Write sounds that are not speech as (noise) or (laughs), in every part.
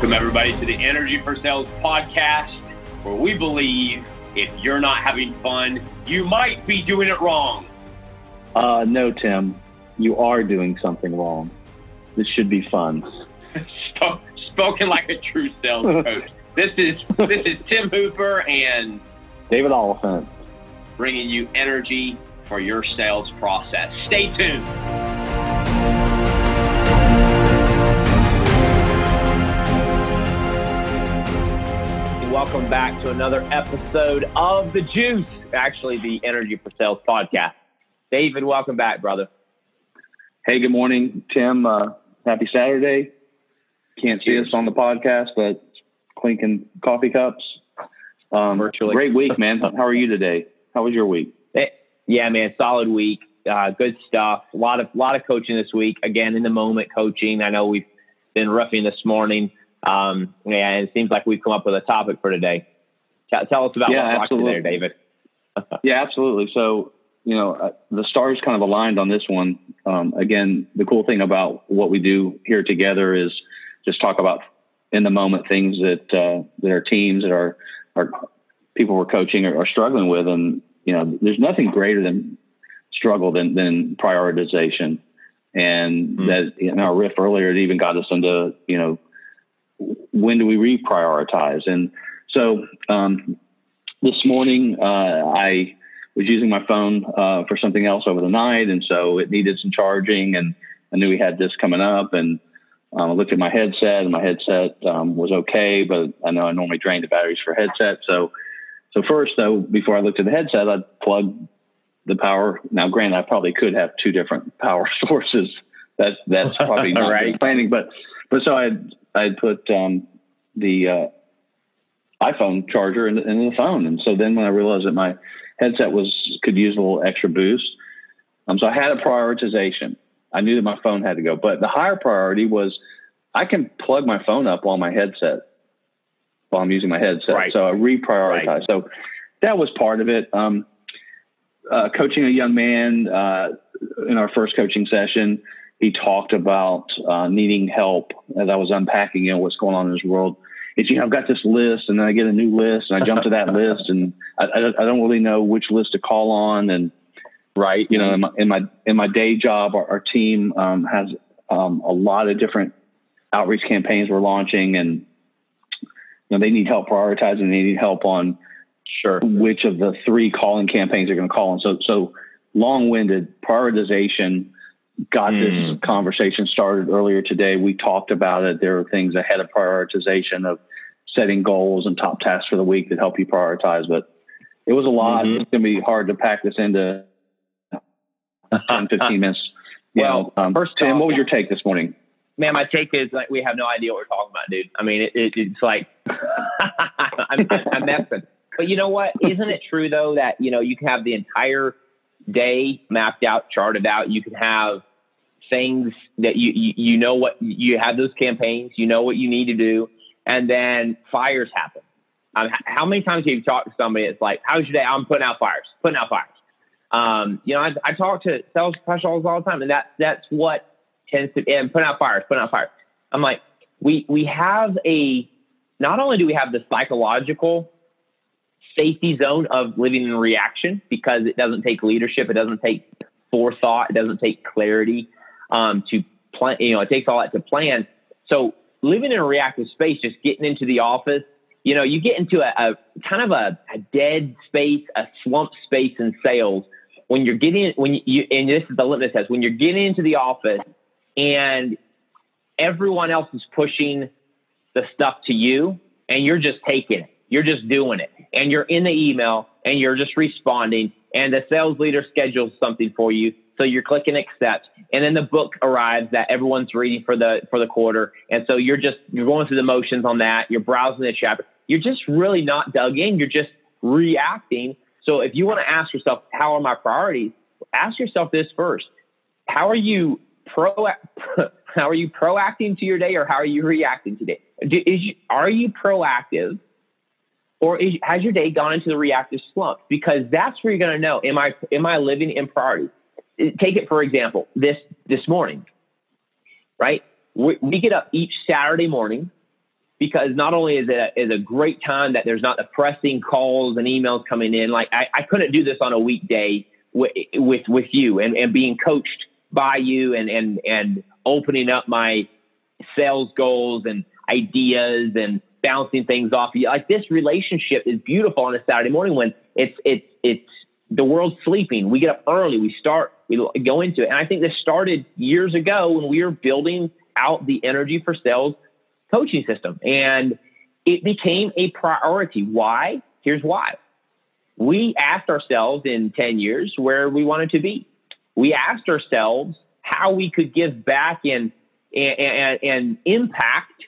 Welcome, everybody, to the Energy for Sales podcast, where we believe if you're not having fun, you might be doing it wrong. Uh, no, Tim, you are doing something wrong. This should be fun. (laughs) Spoken like a true sales coach. (laughs) This is this is Tim Hooper and David Oliphant bringing you energy for your sales process. Stay tuned. Welcome back to another episode of The Juice, actually, the Energy for Sales podcast. David, welcome back, brother. Hey, good morning, Tim. Uh, happy Saturday. Can't see us on the podcast, but clinking coffee cups. Um, Virtually. Great week, man. How are you today? How was your week? Hey, eh, yeah, man. Solid week. Uh, good stuff. A lot of lot of coaching this week. Again, in the moment coaching. I know we've been roughing this morning. Um, yeah, and it seems like we've come up with a topic for today. Tell, tell us about yeah, what absolutely. there, David. (laughs) yeah, absolutely. So, you know, uh, the stars kind of aligned on this one. Um, again, the cool thing about what we do here together is just talk about in the moment things that uh, that our teams that our our people we're coaching are, are, struggling with, and you know, there's nothing greater than struggle than than prioritization. And mm-hmm. that in our riff earlier, it even got us into you know when do we reprioritize? And so um, this morning, uh, I was using my phone uh, for something else over the night, and so it needed some charging, and I knew we had this coming up, and um, I looked at my headset, and my headset um, was okay, but I know I normally drain the batteries for headset, so so first though, before I looked at the headset, I plugged the power. Now, granted, I probably could have two different power (laughs) sources. That's that's probably (laughs) not right. planning, but but so I I had put um, the uh, iPhone charger in, in, the phone, and so then when I realized that my headset was could use a little extra boost, um, so I had a prioritization. I knew that my phone had to go, but the higher priority was I can plug my phone up while my headset while I'm using my headset. Right. So I reprioritized. Right. So that was part of it. Um, uh, coaching a young man uh, in our first coaching session, he talked about uh, needing help as I was unpacking, you know, what's going on in his world. It's, you know, I've got this list and then I get a new list and I jump to that (laughs) list and I, I, don't really know which list to call on. And right, you know, in my, in my, in my day job, our, our team um, has um, a lot of different outreach campaigns we're launching and, you know, they need help prioritizing. They need help on sure which of the three calling campaigns they're going to call on. So, so long-winded prioritization got mm. this hmm. conversation started earlier today. We talked about it. There are things ahead of prioritization of setting goals and top tasks for the week that help you prioritize. But it was a lot. Mm-hmm. It's going to be hard to pack this into 10, 15 (laughs) minutes. well, know, um, first, Tim, what was your take this morning? Man, my take is like we have no idea what we're talking about, dude. I mean, it, it, it's like (laughs) I'm, I'm messing. But you know what? Isn't it true though that you know you can have the entire day mapped out, charted out. You can have things that you, you, you know what you have those campaigns, you know what you need to do, and then fires happen. Um, how many times have you talked to somebody? It's like, how's your day? I'm putting out fires, putting out fires. Um, you know, I, I talk to sales professionals all the time, and that that's what tends to and putting out fires, putting out fires. I'm like, we we have a not only do we have the psychological safety zone of living in reaction because it doesn't take leadership, it doesn't take forethought, it doesn't take clarity um, to plan. You know, it takes all that to plan. So living in a reactive space, just getting into the office, you know, you get into a, a kind of a, a, dead space, a slump space in sales when you're getting when you and this is the litmus test when you're getting into the office and everyone else is pushing the stuff to you and you're just taking it, you're just doing it, and you're in the email and you're just responding, and the sales leader schedules something for you so you're clicking accept, and then the book arrives that everyone's reading for the for the quarter, and so you're just you're going through the motions on that. You're browsing the chapter. You're just really not dug in. You're just reacting. So if you want to ask yourself, how are my priorities? Ask yourself this first: How are you pro? (laughs) How are you proacting to your day, or how are you reacting today? Is you, are you proactive? or is, has your day gone into the reactive slump? Because that's where you're going to know: Am I am I living in priority? Take it for example this this morning right we, we, get up each saturday morning because not only is it a, is a great time that there's not the pressing calls and emails coming in. Like I, I couldn't do this on a weekday with with, with you and, and being coached by you and and and opening up my sales goals and ideas and bouncing things off you. Like this relationship is beautiful on a Saturday morning when it's it's it's the world's sleeping. We get up early. We start. We go into it. And I think this started years ago when we were building out the energy for sales coaching system, and it became a priority. Why? Here's why. We asked ourselves in 10 years where we wanted to be. We asked ourselves how we could give back and, and, and, impact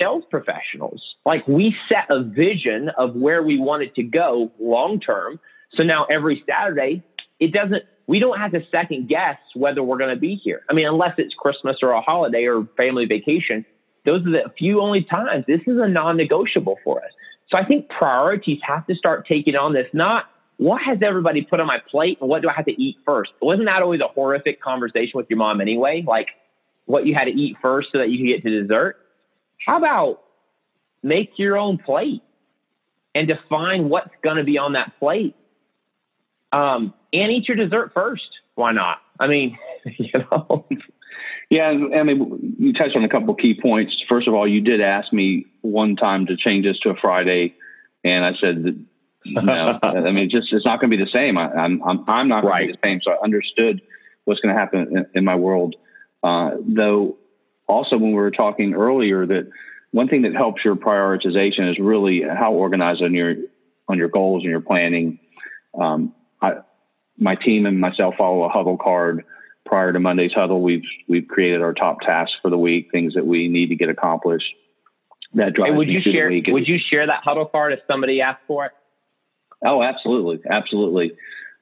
sales professionals. Like we set a vision of where we wanted to go long term. So now every Saturday, it doesn't, we don't have to second guess whether we're going to be here. I mean, unless it's Christmas or a holiday or family vacation, those are the few only times. This is a non negotiable for us. So I think priorities have to start taking on this, not what has everybody put on my plate and what do I have to eat first? Wasn't that always a horrific conversation with your mom anyway? Like what you had to eat first so that you could get to dessert? How about make your own plate and define what's going to be on that plate? Um, and eat your dessert first. Why not? I mean, (laughs) you know. Yeah, I mean, you touched on a couple key points. First of all, you did ask me one time to change this to a Friday, and I said, no. (laughs) I mean, just it's not going to be the same. I, am I'm, I'm I'm not going right. to be the same. So I understood what's going to happen in, in my world. Uh, though also when we were talking earlier that one thing that helps your prioritization is really how organized on your on your goals and your planning. Um, I, my team and myself follow a huddle card prior to Monday's huddle. We've we've created our top tasks for the week, things that we need to get accomplished. That drives would you share Would you share that huddle card if somebody asked for it? Oh, absolutely, absolutely.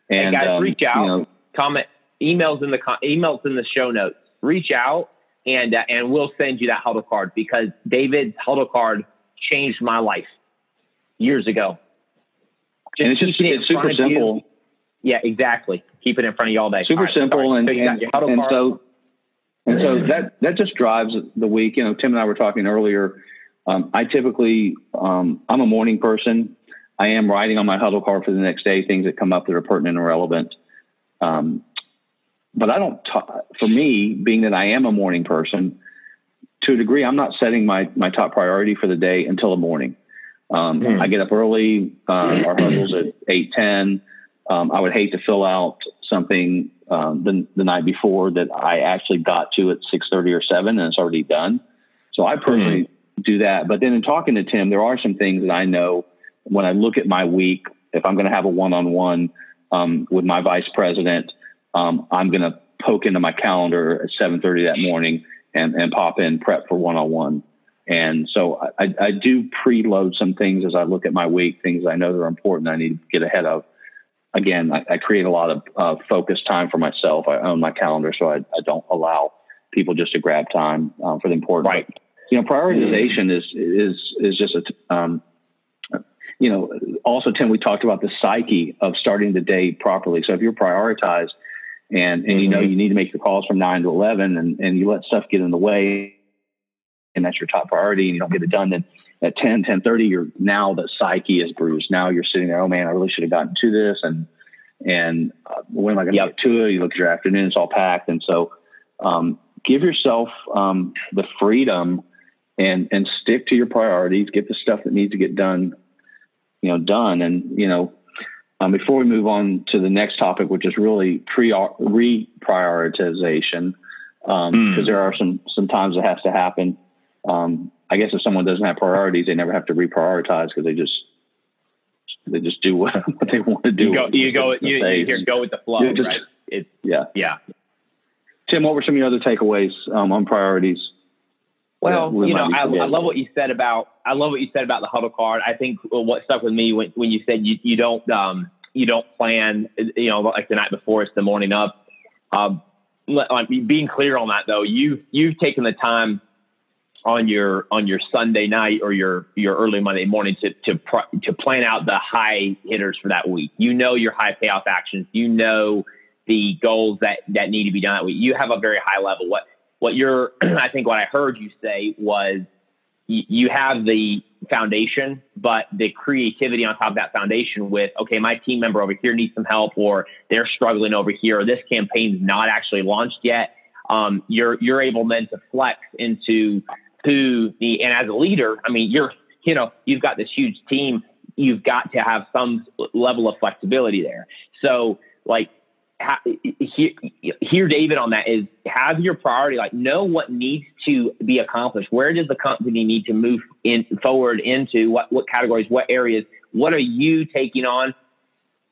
And hey guys, um, reach out, you know, comment, emails in the emails in the show notes. Reach out and uh, and we'll send you that huddle card because David's huddle card changed my life years ago. Just and it's just it's super simple. Yeah, exactly. Keep it in front of you all day. Super all right, simple, and, so and, and so and so that that just drives the week. You know, Tim and I were talking earlier. Um, I typically um, I'm a morning person. I am writing on my huddle card for the next day things that come up that are pertinent and relevant. Um, but I don't, for me, being that I am a morning person, to a degree, I'm not setting my, my top priority for the day until the morning. Um, mm. I get up early. Um, our huddle's at eight ten. Um, I would hate to fill out something um, the, the night before that I actually got to at six thirty or seven, and it's already done. So I personally mm. do that. But then in talking to Tim, there are some things that I know when I look at my week. If I'm going to have a one on one with my vice president, um, I'm going to poke into my calendar at 7:30 that morning and, and pop in prep for one-on-one. And so I, I do preload some things as I look at my week, things I know that are important I need to get ahead of. Again, I, I create a lot of uh, focus time for myself. I own my calendar, so I, I don't allow people just to grab time um, for the important. Right. You know, prioritization is is is just a um, you know, also Tim, we talked about the psyche of starting the day properly. So if you're prioritized and and mm-hmm. you know mm-hmm. you need to make your calls from nine to eleven, and and you let stuff get in the way, and that's your top priority, and you don't get it done, then at 10, 10 30, you're now the psyche is bruised. Now you're sitting there, oh man, I really should have gotten to this, and and uh, when am I going to yep. get to it? You look at your afternoon, it's all packed, and so um, give yourself um, the freedom and and stick to your priorities. Get the stuff that needs to get done, you know, done, and you know, um, before we move on to the next topic, which is really pre reprioritization, because um, mm. there are some some times it has to happen. Um, I guess if someone doesn't have priorities, they never have to reprioritize because they just they just do (laughs) what, what they want to do. You go, you go, you, you go with the flow, just, right? It, yeah, yeah. Tim, what were some of your other takeaways um, on priorities? Well, you know, I, I, love what you said about I love what you said about the huddle card. I think what stuck with me when, when you said you, you don't um, you don't plan, you know, like the night before, it's the morning of. Um, like being clear on that though, you you've taken the time on your on your Sunday night or your your early Monday morning to to to plan out the high hitters for that week. You know your high payoff actions. You know the goals that that need to be done that week. You have a very high level. What what you're, (clears throat) I think what I heard you say was you have the foundation, but the creativity on top of that foundation with, okay, my team member over here needs some help, or they're struggling over here, or this campaign's not actually launched yet. Um, you're you're able then to flex into who the and as a leader, I mean, you're you know you've got this huge team. You've got to have some level of flexibility there. So like hear, hear David on that is have your priority, like know what needs to be accomplished. Where does the company need to move in forward into what, what categories, what areas, what are you taking on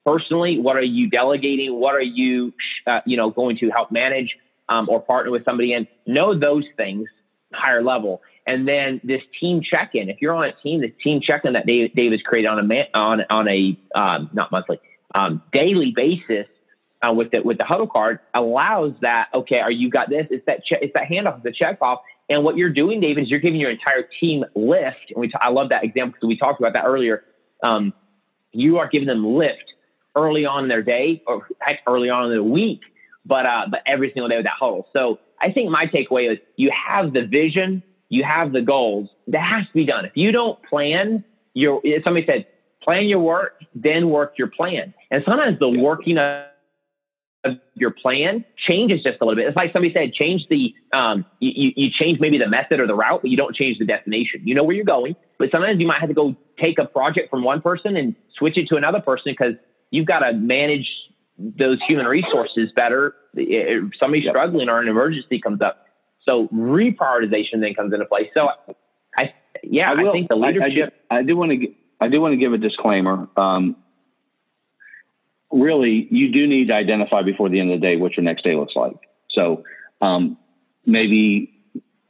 personally? What are you delegating? What are you, uh, you know, going to help manage um, or partner with somebody and know those things higher level. And then this team check-in, if you're on a team, this team check-in that Dave, Dave has created on a man, on, on a, um, not monthly, um, daily basis uh, with the with the huddle card allows that. Okay, are you got this? It's that che- it's that handoff, the check off. And what you're doing, David, is you're giving your entire team lift. And we t- I love that example because we talked about that earlier. Um, you are giving them lift early on in their day, or heck, early on in the week, but uh, but every single day with that huddle. So I think my takeaway is you have the vision, you have the goals. That has to be done. If you don't plan, your somebody said plan your work, then work your plan. And sometimes the working of your plan changes just a little bit. It's like somebody said, change the, um, you, you change maybe the method or the route, but you don't change the destination. You know where you're going, but sometimes you might have to go take a project from one person and switch it to another person because you've got to manage those human resources better. If somebody's yep. struggling or an emergency comes up. So reprioritization then comes into play. So I, yeah, I, I think the leadership. I, I do want to, I do want to give a disclaimer. Um, really, you do need to identify before the end of the day what your next day looks like. So um, maybe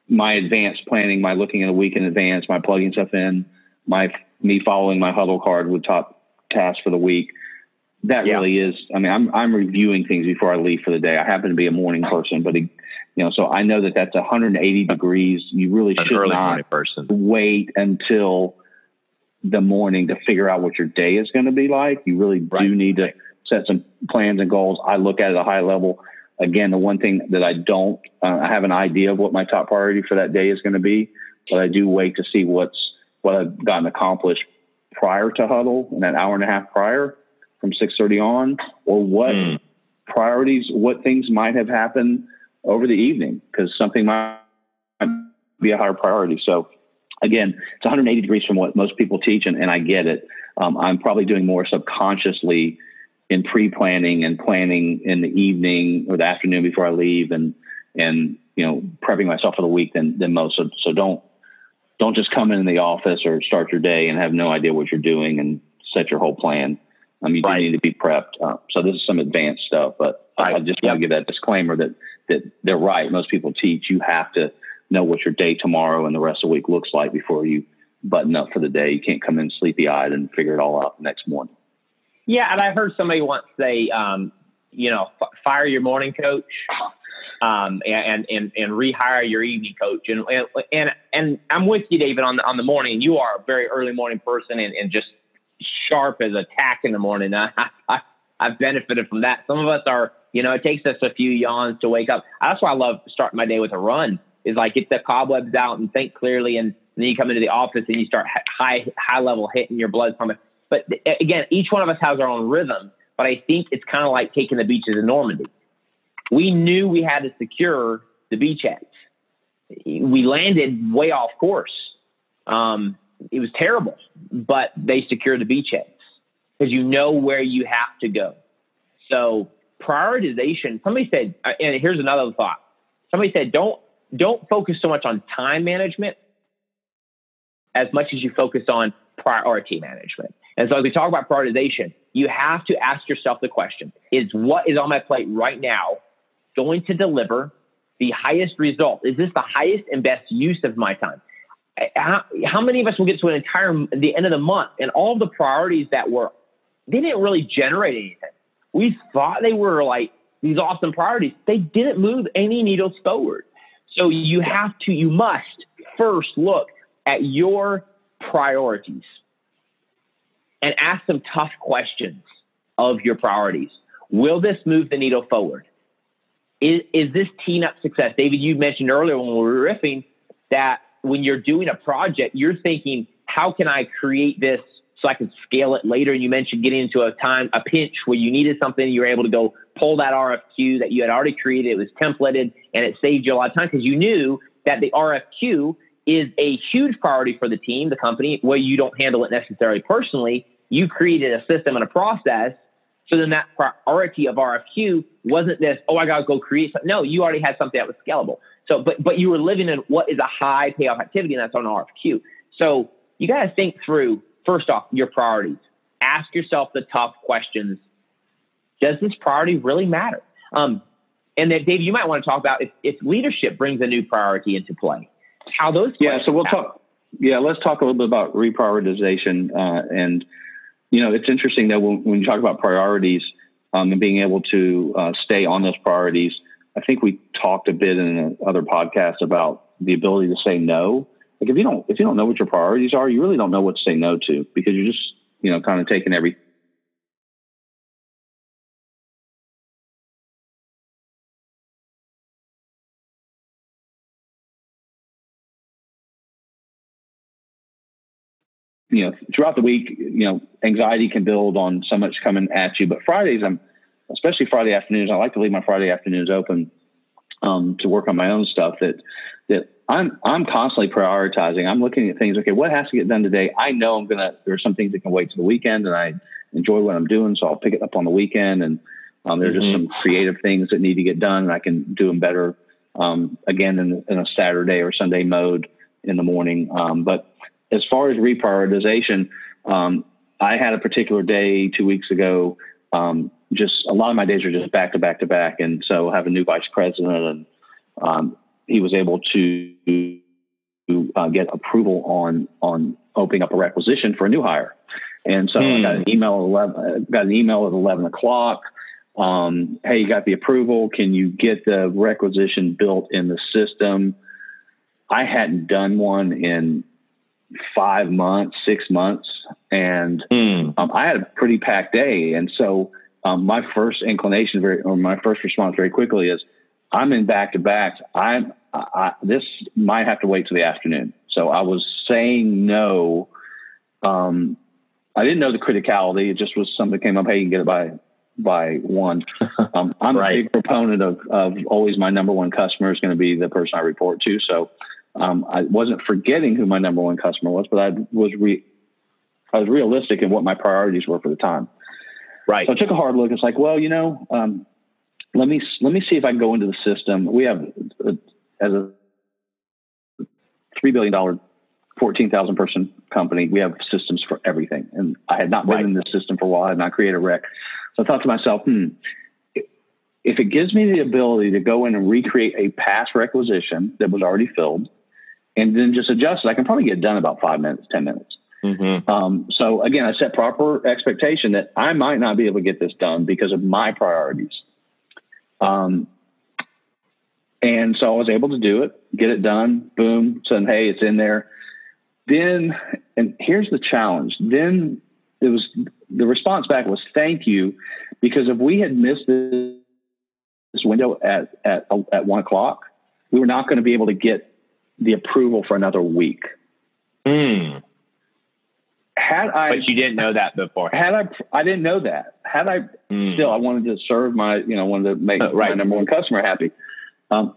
my advanced planning, my looking at a week in advance, my plugging stuff in, my me following my huddle card with top tasks for the week. That yeah. really is. I mean, I'm I'm reviewing things before I leave for the day. I happen to be a morning person, but it, you know, so I know that that's 180 degrees. You really An should not person. wait until the morning to figure out what your day is going to be like. You really right. do need to set some plans and goals. I look at it at a high level. Again, the one thing that I don't, uh, I have an idea of what my top priority for that day is going to be, but I do wait to see what's what I've gotten accomplished prior to huddle and that hour and a half prior from 6:30 on, or what mm. priorities, what things might have happened over the evening because something might be a higher priority. So again, it's 180 degrees from what most people teach, and, and I get it. Um, I'm probably doing more subconsciously in pre-planning and planning in the evening or the afternoon before I leave and and you know prepping myself for the week than than most. So so don't don't just come in the office or start your day and have no idea what you're doing and set your whole plan. Um, you right. do need to be prepped. Uh, so this is some advanced stuff, but right. I just yep. want to give that disclaimer that that they're right. Most people teach you have to know what your day tomorrow and the rest of the week looks like before you button up for the day. You can't come in sleepy eyed and figure it all out the next morning. Yeah, and I heard somebody once say, um, you know, f- fire your morning coach, um, and and and rehire your evening coach. And and and I'm with you, David, on the on the morning. You are a very early morning person, and, and just sharp as a tack in the morning. (laughs) I, I I've benefited from that. Some of us are, you know, it takes us a few yawns to wake up. That's why I love starting my day with a run. Is like get the cobwebs out and think clearly, and then you come into the office and you start high high level hitting your blood it. But again, each one of us has our own rhythm. But I think it's kind of like taking the beaches in Normandy. We knew we had to secure the beachheads. We landed way off course. Um, it was terrible, but they secured the beachheads because you know where you have to go. So prioritization. Somebody said, uh, and here's another thought. Somebody said, don't don't focus so much on time management as much as you focus on priority management. And so as we talk about prioritization, you have to ask yourself the question is what is on my plate right now going to deliver the highest result? Is this the highest and best use of my time? How, how many of us will get to an entire the end of the month and all the priorities that were they didn't really generate anything. We thought they were like these awesome priorities. They didn't move any needles forward. So you have to, you must first look at your priorities and ask some tough questions of your priorities. Will this move the needle forward? Is, is this team up success? David, you mentioned earlier when we were riffing that when you're doing a project, you're thinking, how can I create this so I can scale it later? And you mentioned getting into a time, a pinch where you needed something, you were able to go pull that RFQ that you had already created. It was templated and it saved you a lot of time because you knew that the RFQ is a huge priority for the team, the company, where you don't handle it necessarily personally. You created a system and a process. So then that priority of RFQ wasn't this, oh, I got to go create something. No, you already had something that was scalable. So, but, but you were living in what is a high payoff activity, and that's on RFQ. So you got to think through, first off, your priorities. Ask yourself the tough questions. Does this priority really matter? Um, and then, Dave, you might want to talk about if, if leadership brings a new priority into play, how those. Yeah, so we'll happen. talk. Yeah, let's talk a little bit about reprioritization. Uh, and you know, it's interesting that when, when you talk about priorities um, and being able to uh, stay on those priorities, I think we talked a bit in other podcasts about the ability to say no. Like if you don't if you don't know what your priorities are, you really don't know what to say no to because you're just you know kind of taking every you know, throughout the week, you know, anxiety can build on so much coming at you. But Fridays, I'm especially Friday afternoons. I like to leave my Friday afternoons open um, to work on my own stuff. That that I'm I'm constantly prioritizing. I'm looking at things. Okay, what has to get done today? I know I'm gonna. There are some things that can wait to the weekend, and I enjoy what I'm doing, so I'll pick it up on the weekend. And um, there's mm-hmm. just some creative things that need to get done, and I can do them better um, again in, in, a Saturday or Sunday mode in the morning. Um, but as far as reprioritization, um, I had a particular day two weeks ago. Um, just a lot of my days are just back to back to back, and so I have a new vice president, and um, he was able to uh, get approval on on opening up a requisition for a new hire. And so I got an hmm. email at 11, got an email at 11 o'clock. Um, hey, you got the approval. Can you get the requisition built in the system? I hadn't done one in five months, six months, and mm. um, I had a pretty packed day. And so um, my first inclination, very or my first response, very quickly is, I'm in back to backs. I'm I, this might have to wait till the afternoon. So I was saying no. Um, I didn't know the criticality. It just was something that came up. Hey, you can get it by by one. (laughs) Um, I'm right. a big proponent of, of always my number one customer is going to be the person I report to. So um, I wasn't forgetting who my number one customer was, but I was re- I was realistic in what my priorities were for the time. Right. So I took a hard look. It's like, well, you know, um, let me let me see if I can go into the system. We have a, as a three billion dollar, fourteen thousand person company. We have systems for everything, and I had not been right. in this system for a while. I had not created a rec. So I thought to myself, hmm, if it gives me the ability to go in and recreate a past requisition that was already filled and then just adjust it. I can probably get done about five minutes, 10 minutes. Mm-hmm. Um, so again, I set proper expectation that I might not be able to get this done because of my priorities. Um, and so I was able to do it, get it done, boom, saying, Hey, it's in there. Then, and here's the challenge. Then it was the response back was thank you because if we had missed this, this window at, at, at one o'clock, we were not going to be able to get the approval for another week. Hmm. Had I, but you didn't know that before. Had I, I didn't know that. Had I mm. still, I wanted to serve my, you know, wanted to make uh, right. my number one customer happy. Um,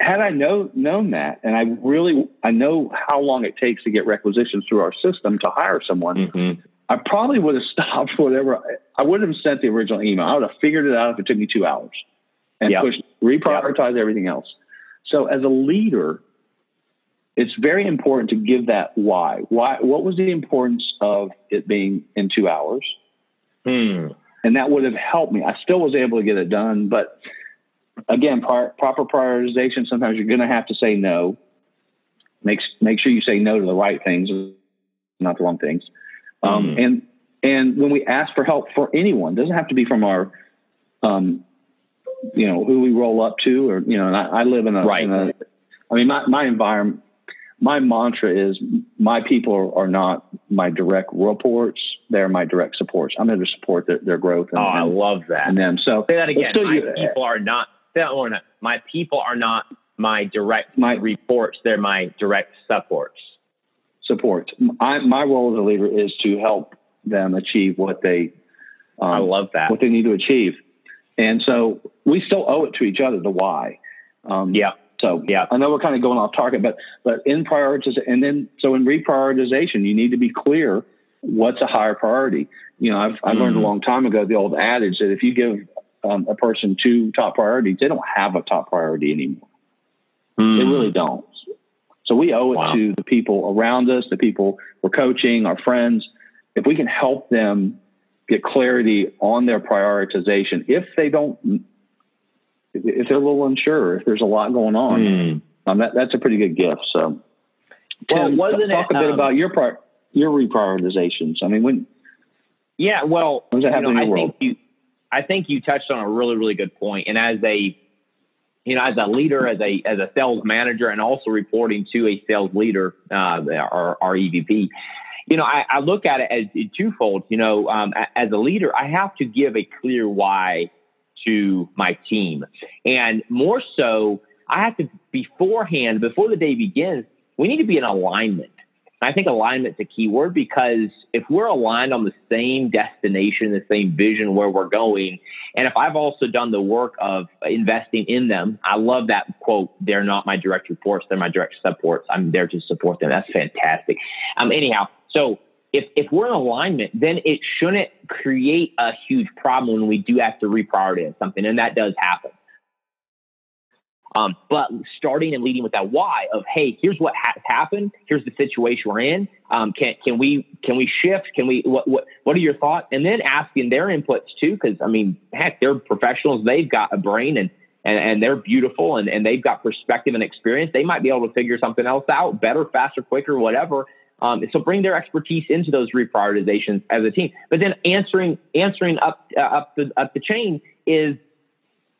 had I know known that, and I really, I know how long it takes to get requisitions through our system to hire someone. Mm-hmm. I probably would have (laughs) stopped whatever. I wouldn't have sent the original email. I would have figured it out if it took me two hours and yep. pushed, reprioritize yep. everything else. So as a leader, it's very important to give that why. Why? What was the importance of it being in two hours? Hmm. And that would have helped me. I still was able to get it done, but again, par- proper prioritization. Sometimes you're going to have to say no. Make make sure you say no to the right things, not the wrong things. Um, hmm. and and when we ask for help for anyone, doesn't have to be from our, um, you know, who we roll up to, or you know. I, I, live in a, right. In a I mean, my my environment my mantra is my people are not my direct reports; they're my direct supports. I'm there to support their, their growth. And, oh, I love that. And them. So say that again. My you, people are not. Say that one. My people are not my direct my reports; they're my direct supports. Support. I, my role as a leader is to help them achieve what they. Um, I love that. What they need to achieve, and so we still owe it to each other the why. Um, yeah. So yeah, I know we're kind of going off target, but but in prioritization, and then so in reprioritization, you need to be clear what's a higher priority. You know, I've I learned mm-hmm. a long time ago the old adage that if you give um, a person two top priorities, they don't have a top priority anymore. Mm. They really don't. So we owe it wow. to the people around us, the people we're coaching, our friends. If we can help them get clarity on their prioritization, if they don't, if they're a little unsure, if there's a lot going on, mm. um, that, that's a pretty good gift. So, well, Tim, wasn't talk it, a bit um, about your pri- your reprioritizations. I mean, when yeah, well, when does that happen know, in your I world? Think you, I think you touched on a really, really good point. And as a, you know, as a leader, as a as a sales manager, and also reporting to a sales leader, uh, our, our EVP, you know, I, I look at it as twofold. You know, um, as a leader, I have to give a clear why to my team, and more so, I have to beforehand, before the day begins, we need to be in alignment. I think alignment's a key word because if we're aligned on the same destination, the same vision where we're going, and if I've also done the work of investing in them, I love that quote, they're not my direct reports, they're my direct supports. I'm there to support them. That's fantastic. Um, anyhow, so if, if we're in alignment, then it shouldn't create a huge problem when we do have to reprioritize something, and that does happen. Um, but starting and leading with that why of hey, here's what has happened. Here's the situation we're in. Um, can can we can we shift? Can we what what what are your thoughts? And then asking their inputs too, because I mean, heck, they're professionals. They've got a brain and and, and they're beautiful and, and they've got perspective and experience. They might be able to figure something else out better, faster, quicker, whatever. Um, so bring their expertise into those reprioritizations as a team. But then answering answering up uh, up the up the chain is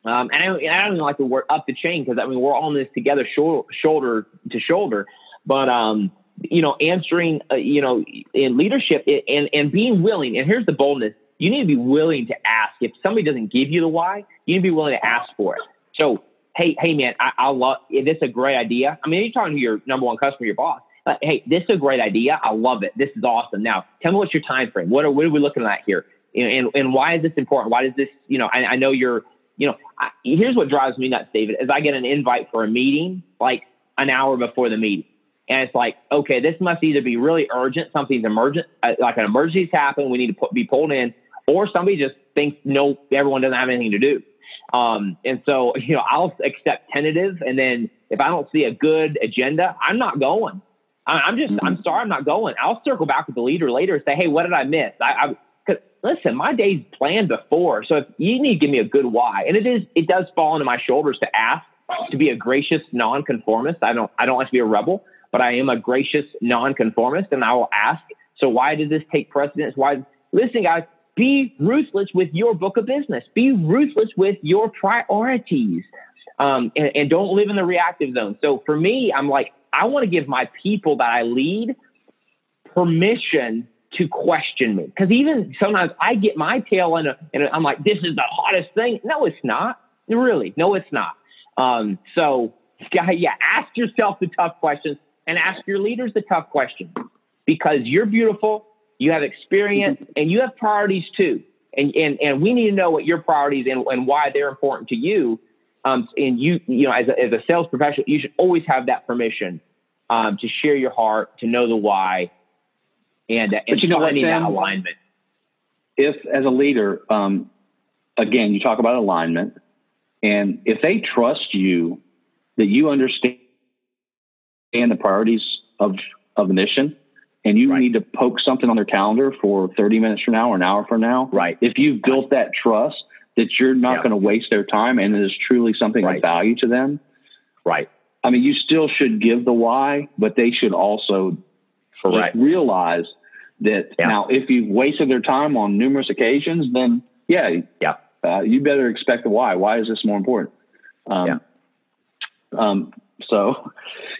um, and I, I, don't even like the word up the chain because I mean we're all in this together, shoulder, shoulder to shoulder. But um, you know, answering, uh, you know, in leadership and and being willing. And here's the boldness: you need to be willing to ask. If somebody doesn't give you the why, you need to be willing to ask for it. So, hey, hey, man, I, I love. This is a great idea. I mean, you're talking to your number one customer, your boss. Uh, hey, this is a great idea. I love it. This is awesome. Now, tell me what's your time frame. What are what are we looking at here? And, and, why is this important? Why does this, you know, I, I know you're you know, I, here's what drives me nuts, David, is I get an invite for a meeting like an hour before the meeting. And it's like, okay, this must either be really urgent, something's emergent, uh, like an emergency's happened, we need to put, be pulled in, or somebody just thinks, no, everyone doesn't have anything to do. Um, and so, (laughs) you know, I'll accept tentative. And then if I don't see a good agenda, I'm not going. I, am just, mm-hmm. I'm sorry, I'm not going. I'll circle back with the leader later and say, hey, what did I miss? I, I listen, my day's planned before. So if you need to give me a good why, and it is, it does fall into my shoulders to ask to be a gracious nonconformist. I don't, I don't like to be a rebel, but I am a gracious nonconformist, and I will ask. So why did this take precedence? Why? Listen, guys, be ruthless with your book of business. Be ruthless with your priorities, um, and, and don't live in the reactive zone. So for me, I'm like, I want to give my people that I lead permission to question me. Because even sometimes I get my tail in a, and I'm like, this is the hottest thing. No, it's not. Really, no, it's not. Um, so, yeah, ask yourself the tough questions and ask your leaders the tough questions because you're beautiful, you have experience, and you have priorities too. And, and, and we need to know what your priorities and, and why they're important to you. Um, and you, you know, as a, as a sales professional, you should always have that permission um, to share your heart, to know the why, and, uh, and you know finding that alignment. If, as a leader, um, again, you talk about alignment, and if they trust you that you understand the priorities of of the mission, and you right. need to poke something on their calendar for 30 minutes from now or an hour from now, right? If you've built that trust that you're not going to waste their time and it is truly something right. of value to them, right? I mean, you still should give the why, but they should also Correct. realize that yeah. now if you've wasted their time on numerous occasions, then yeah, yeah, uh, you better expect the why. Why is this more important? Um, yeah. Um, so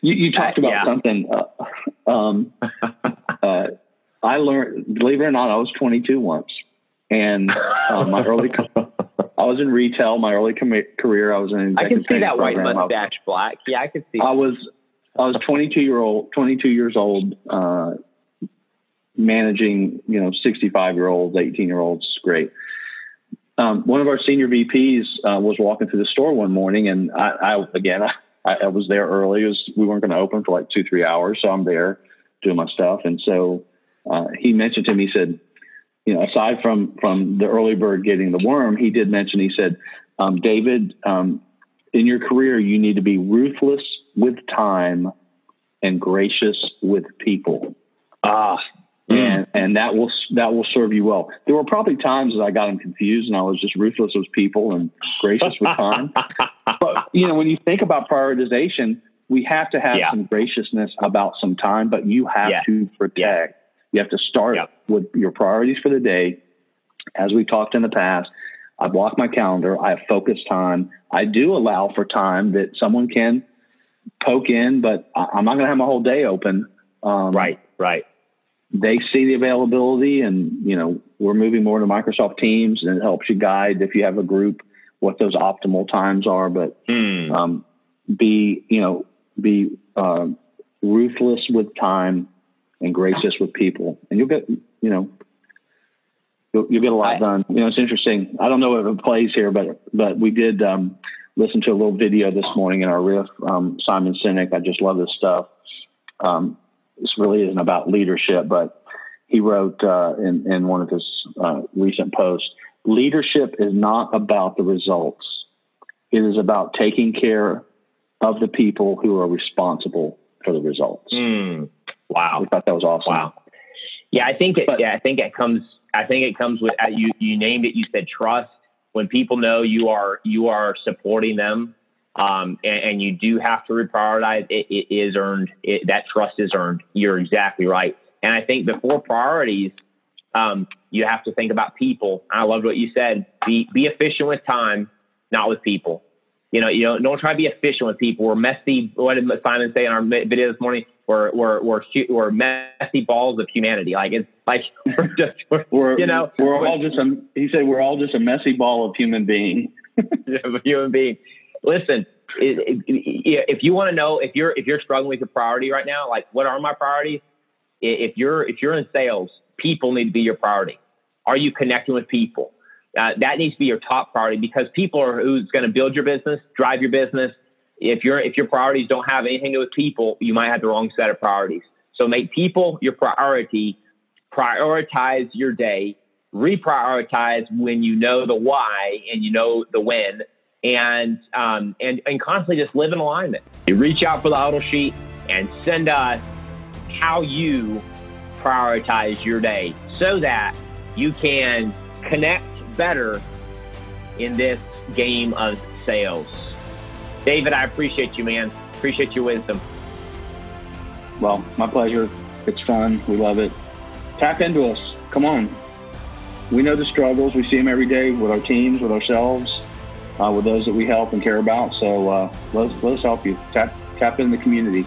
you, you talked about yeah. something. Uh, um, (laughs) uh, I learned, believe it or not, I was 22 once, and uh, my early I was in retail. My early com- career, I was in. I can see that white mustache, black. Yeah, I can see. I was, I was 22 year old, 22 years old, uh, managing, you know, 65 year olds, 18 year olds. Great. Um, one of our senior VPs uh, was walking through the store one morning, and I, I again, I, I, was there early. Was, we weren't going to open for like two, three hours, so I'm there doing my stuff. And so uh, he mentioned to me, he said, you know, aside from from the early bird getting the worm, he did mention. He said, um, David, um, in your career, you need to be ruthless with time and gracious with people. Ah, and and that will that will serve you well. There were probably times that I got him confused, and I was just ruthless with people and gracious with time. (laughs) but you know, when you think about prioritization, we have to have yeah. some graciousness about some time, but you have yeah. to protect. Yeah. You have to start with your priorities for the day. As we talked in the past, I block my calendar. I have focused time. I do allow for time that someone can poke in, but I'm not going to have my whole day open. Um, right, right they see the availability and you know we're moving more to microsoft teams and it helps you guide if you have a group what those optimal times are but hmm. um, be you know be uh, ruthless with time and gracious with people and you'll get you know you'll, you'll get a lot done you know it's interesting i don't know if it plays here but but we did um, listen to a little video this morning in our riff um, simon sinek i just love this stuff um, this really isn't about leadership, but he wrote uh, in, in one of his uh, recent posts leadership is not about the results, it is about taking care of the people who are responsible for the results. Mm, wow. I thought that was awesome. Wow. Yeah, I think it, but, yeah, I think it comes. I think it comes with uh, you. You named it. You said trust. When people know you are you are supporting them, um, and, and, you do have to reprioritize. It, it is earned. It, that trust is earned. You're exactly right. And I think before priorities, um, you have to think about people. I loved what you said. Be be efficient with time, not with people. You know, you know, don't try to be efficient with people. We're messy. What did Simon say in our video this morning? We're we're we're we're messy balls of humanity. Like it's like (laughs) we're just we're, we're you know we're all just a. He said we're all just a messy ball of human being. (laughs) (laughs) human being listen, if you want to know if you're if you're struggling with your priority right now, like what are my priorities? If you're if you're in sales, people need to be your priority. Are you connecting with people? Uh, that needs to be your top priority because people are who's going to build your business, drive your business. If your if your priorities don't have anything to do with people, you might have the wrong set of priorities. So make people your priority. Prioritize your day. Reprioritize when you know the why and you know the when and um, and and constantly just live in alignment. You reach out for the huddle sheet and send us how you prioritize your day so that you can connect better in this game of sales. David, I appreciate you, man. Appreciate your wisdom. Well, my pleasure. It's fun. We love it. Tap into us. Come on. We know the struggles. We see them every day with our teams, with ourselves uh, with those that we help and care about. So uh, let's, let's help you. Tap, tap in the community.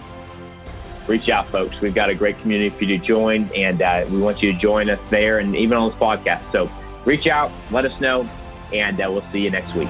Reach out, folks. We've got a great community for you to join, and uh, we want you to join us there and even on this podcast. So reach out, let us know, and uh, we'll see you next week.